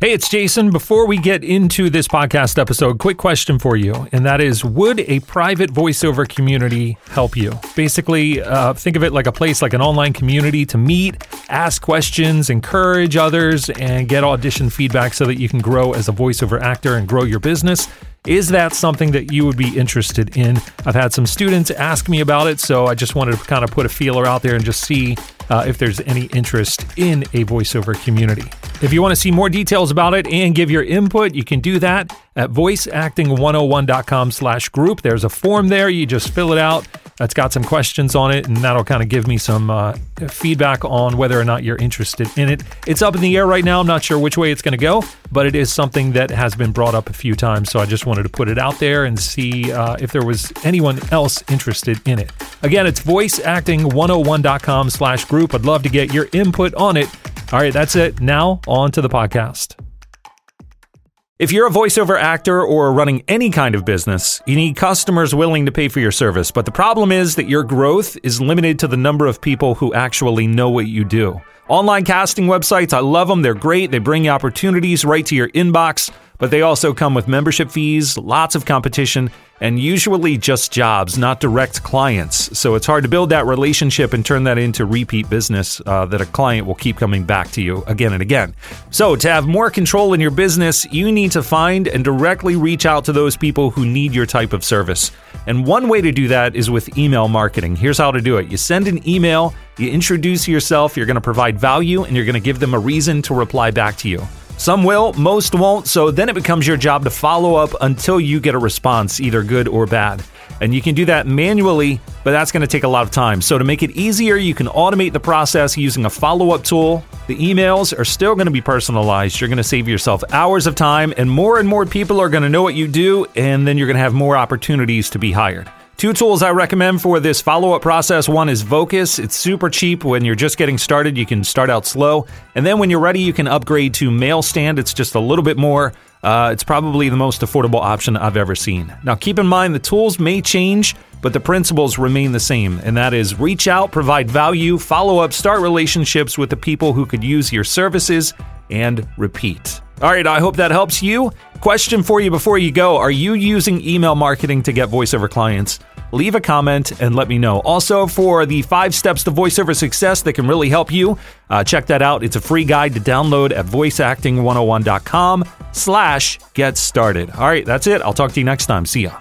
Hey, it's Jason. Before we get into this podcast episode, quick question for you, and that is Would a private voiceover community help you? Basically, uh, think of it like a place, like an online community to meet, ask questions, encourage others, and get audition feedback so that you can grow as a voiceover actor and grow your business. Is that something that you would be interested in? I've had some students ask me about it, so I just wanted to kind of put a feeler out there and just see uh, if there's any interest in a voiceover community. If you want to see more details about it and give your input, you can do that at voiceacting101.com slash group. There's a form there. You just fill it out. That's got some questions on it, and that'll kind of give me some uh, feedback on whether or not you're interested in it. It's up in the air right now. I'm not sure which way it's going to go, but it is something that has been brought up a few times. So I just wanted to put it out there and see uh, if there was anyone else interested in it. Again, it's voiceacting101.com slash group. I'd love to get your input on it. All right, that's it. Now, on to the podcast. If you're a voiceover actor or running any kind of business, you need customers willing to pay for your service. But the problem is that your growth is limited to the number of people who actually know what you do. Online casting websites, I love them. They're great. They bring opportunities right to your inbox, but they also come with membership fees, lots of competition, and usually just jobs, not direct clients. So it's hard to build that relationship and turn that into repeat business uh, that a client will keep coming back to you again and again. So to have more control in your business, you need to find and directly reach out to those people who need your type of service. And one way to do that is with email marketing. Here's how to do it you send an email, you introduce yourself, you're going to provide value, and you're going to give them a reason to reply back to you. Some will, most won't, so then it becomes your job to follow up until you get a response, either good or bad. And you can do that manually, but that's going to take a lot of time. So, to make it easier, you can automate the process using a follow up tool. The emails are still going to be personalized. You're going to save yourself hours of time, and more and more people are going to know what you do, and then you're going to have more opportunities to be hired. Two tools I recommend for this follow up process one is Vocus. It's super cheap when you're just getting started. You can start out slow. And then when you're ready, you can upgrade to Mailstand. It's just a little bit more. Uh, it's probably the most affordable option I've ever seen. Now, keep in mind the tools may change, but the principles remain the same. And that is reach out, provide value, follow up, start relationships with the people who could use your services, and repeat. All right, I hope that helps you. Question for you before you go Are you using email marketing to get voiceover clients? Leave a comment and let me know. Also, for the five steps to voiceover success that can really help you, uh, check that out. It's a free guide to download at voiceacting101.com slash get started. All right, that's it. I'll talk to you next time. See ya.